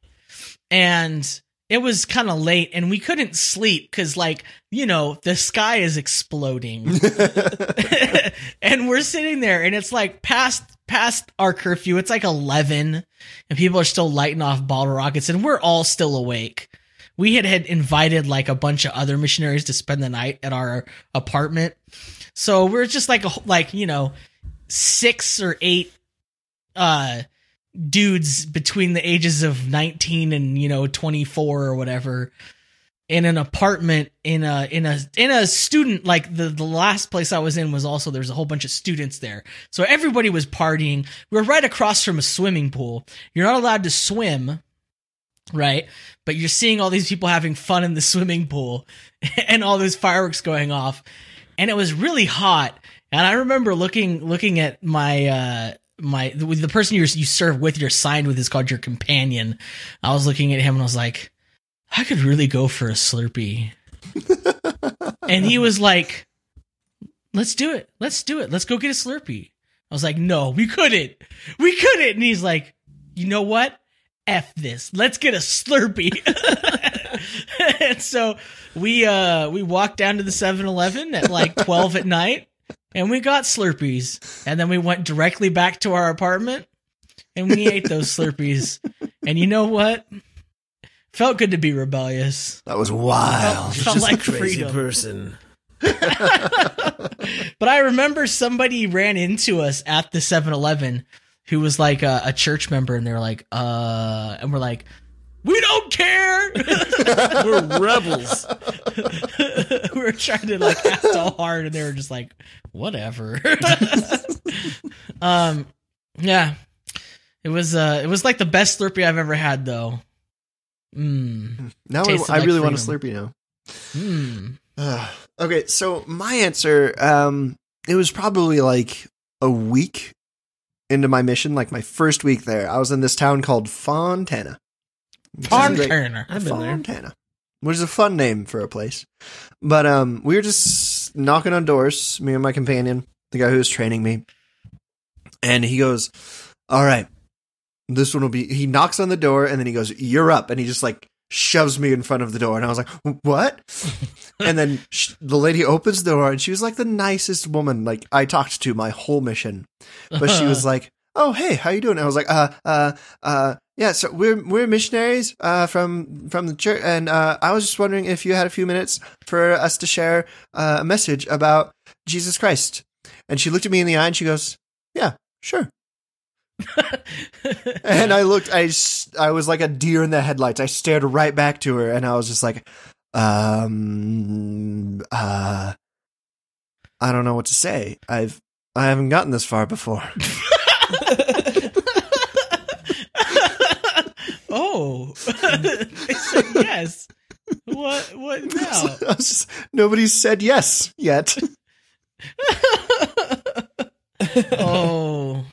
and it was kind of late and we couldn't sleep cuz like, you know, the sky is exploding. and we're sitting there and it's like past past our curfew it's like 11 and people are still lighting off bottle rockets and we're all still awake. We had had invited like a bunch of other missionaries to spend the night at our apartment. So we're just like a like you know six or eight uh dudes between the ages of 19 and you know 24 or whatever in an apartment in a in a in a student like the the last place I was in was also there's a whole bunch of students there. So everybody was partying. We are right across from a swimming pool. You're not allowed to swim, right? But you're seeing all these people having fun in the swimming pool and all those fireworks going off. And it was really hot. And I remember looking looking at my uh my the, the person you you serve with you're signed with is called your companion. I was looking at him and I was like I could really go for a Slurpee. and he was like, let's do it. Let's do it. Let's go get a Slurpee. I was like, no, we couldn't. We couldn't. And he's like, you know what? F this. Let's get a Slurpee. and so we uh we walked down to the 7-Eleven at like 12 at night and we got Slurpees. And then we went directly back to our apartment and we ate those Slurpees. And you know what? Felt good to be rebellious. That was wild. Felt, felt like Crazy freedom. person. But I remember somebody ran into us at the 7-Eleven who was like a, a church member, and they were like, "Uh," and we're like, "We don't care." We're rebels. we were trying to like act all hard, and they were just like, whatever. um, yeah, it was uh, it was like the best Slurpee I've ever had, though. Mmm. Now I, I like really want a. Slurpee now. Mmm. Ugh. okay, so my answer, um, it was probably like a week into my mission, like my first week there. I was in this town called Fontana. Which is a. I've been there. Fontana, which is a fun name for a place. But um, we were just knocking on doors, me and my companion, the guy who was training me, and he goes, "All right, this one will be." He knocks on the door, and then he goes, "You're up," and he just like shoves me in front of the door, and I was like, "What?" and then sh- the lady opens the door, and she was like the nicest woman like I talked to my whole mission but she was like, "Oh, hey, how you doing?" I was like, "Uh, uh, uh, yeah. So we're we're missionaries uh, from from the church, and uh, I was just wondering if you had a few minutes for us to share uh, a message about Jesus Christ." And she looked at me in the eye and she goes, "Yeah, sure." And I looked, I, I was like a deer in the headlights. I stared right back to her, and I was just like, um, uh, I don't know what to say. I've I haven't gotten this far before. oh, they said yes. What? What now? I was just- Nobody's said yes yet. oh,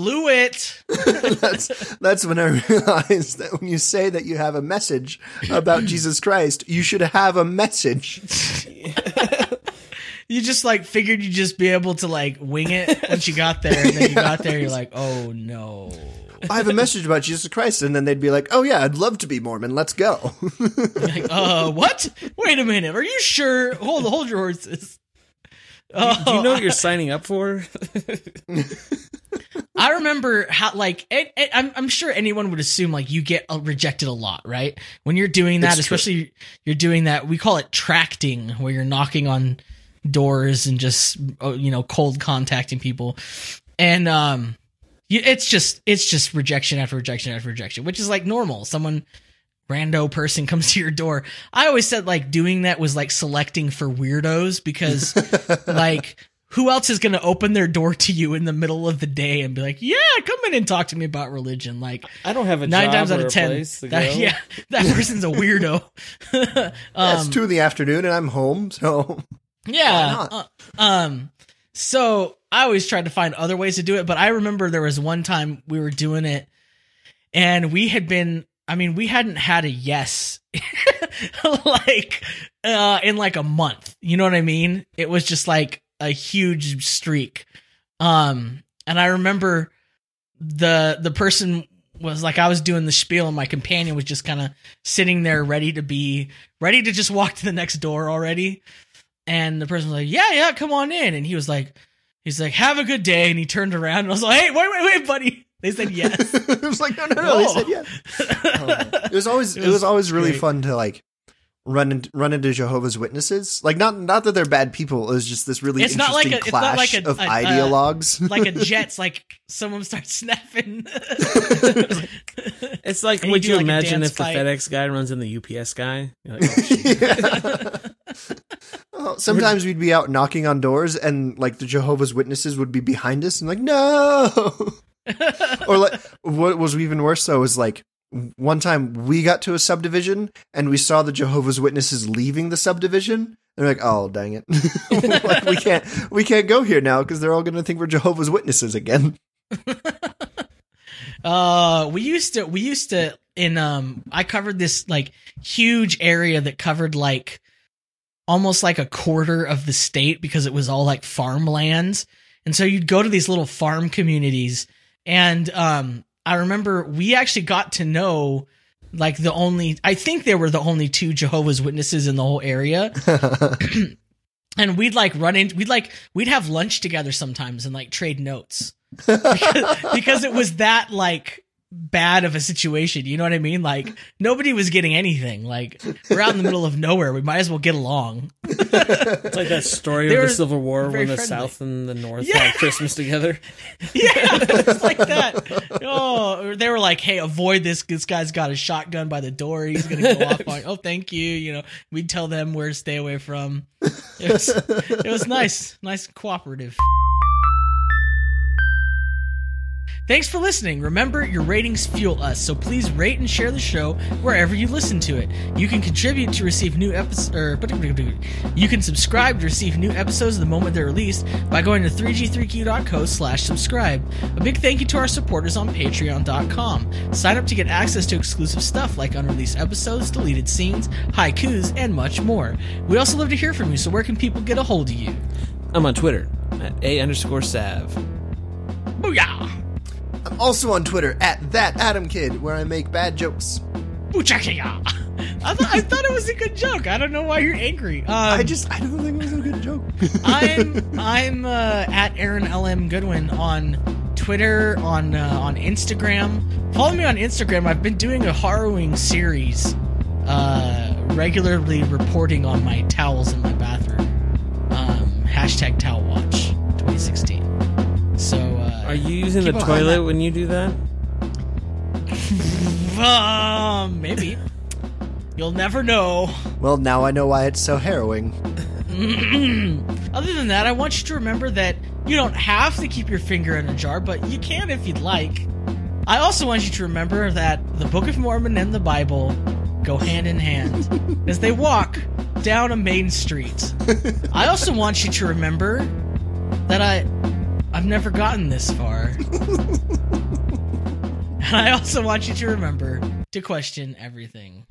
blew it. that's that's when I realized that when you say that you have a message about Jesus Christ, you should have a message. You just like figured you'd just be able to like wing it once you got there, and then you got there, you're like, oh no. I have a message about Jesus Christ, and then they'd be like, "Oh yeah, I'd love to be Mormon. Let's go." Like, uh, what? Wait a minute. Are you sure? Hold, hold your horses. Oh, Do you know what you're signing up for? I remember how, like, it, it, I'm, I'm sure anyone would assume like you get uh, rejected a lot, right? When you're doing that, It's true. especially you're doing that, we call it tracting, where you're knocking on doors and just uh, you know cold contacting people, and um, it's just it's just rejection after rejection after rejection, which is like normal. Someone rando person comes to your door. I always said like doing that was like selecting for weirdos because like who else is going to open their door to you in the middle of the day and be like, "Yeah, come in and talk to me about religion." Like I don't have a nine job times or out of ten, that, yeah, that person's a weirdo. it's um, two in the afternoon, and I'm home, so yeah. Why not? uh, um. So I always tried to find other ways to do it, but I remember there was one time we were doing it, and we had been. I mean, we hadn't had a yes like uh in like a month. You know what I mean? It was just like a huge streak. Um and I remember the the person was like I was doing the spiel and my companion was just kind of sitting there ready to be ready to just walk to the next door already. And the person was like, "Yeah, yeah, come on in." And he was like he's like, "Have a good day." And he turned around and I was like, "Hey, wait, wait, wait, buddy." They said yes. it was like, no, no, no. They said yes. It was always It it was, was always really great. fun to like run into, run into Jehovah's Witnesses. Like not not that they're bad people. It was just this really It's not like interesting a- it's not clash like a- of a- a- ideologues. like a Jets, like someone starts snapping. It's like And would do, you like, imagine dance if the. FedEx guy runs in the UPS guy? Like, oh. Well, sometimes we'd be out knocking on doors, and like the Jehovah's Witnesses would be behind us, and like no. or like what was even worse though was like one time we got to a subdivision and we saw the Jehovah's Witnesses leaving the subdivision. And we're like, oh dang it, like, we can't we can't go here now because they're all going to think we're Jehovah's Witnesses again. Uh, we used to, we used to, in, um, I covered this like huge area that covered like almost like a quarter of the state because it was all like farmlands. And so you'd go to these little farm communities. And, um, I remember we actually got to know like the only, I think there were the only two Jehovah's Witnesses in the whole area. and we'd like run in, we'd like, we'd have lunch together sometimes and like trade notes because, because it was that like bad of a situation. You know what I mean? Like nobody was getting anything. Like we're out in the middle of nowhere. We might as well get along. It's like that story They of the Civil War when the friendly. South and the North Yeah. had Christmas together. Yeah, it's like that. Oh, they were like, "Hey, avoid this. This guy's got a shotgun by the door. He's gonna go off on." Oh, thank you. You know, we'd tell them where to stay away from. It was, it was nice, nice cooperative. Thanks for listening. Remember, your ratings fuel us, so please rate and share the show wherever you listen to it. You can contribute to receive new episodes, or you can subscribe to receive new episodes the moment they're released by going to 3g3q.co slash subscribe. A big thank you to our supporters on patreon.com. Sign up to get access to exclusive stuff like unreleased episodes, deleted scenes, haikus, and much more. We also love to hear from you, so where can people get a hold of you? I'm on Twitter at a underscore sav. Booyah! I'm also on Twitter at that Adam Kid, where I make bad jokes. Boochakaya! I, th- I thought it was a good joke. I don't know why you're angry. Um, I just I don't think it was a good joke. I'm I'm uh, at Aaron LM Goodwin on Twitter, on uh, on Instagram. Follow me on Instagram. I've been doing a harrowing series, uh, regularly reporting on my towels in my bathroom. Um, hashtag Towel Are you using Keep the an eye on toilet that. when you do that? um, maybe you'll never know. well, now I know why it's so harrowing. Other than that, I want you to remember that you don't have to keep your finger in a jar, but you can if you'd like. I also want you to remember that the Book of Mormon and the Bible go hand in hand as they walk down a main street. I also want you to remember that I I've never gotten this far. and I also want you to remember to question everything.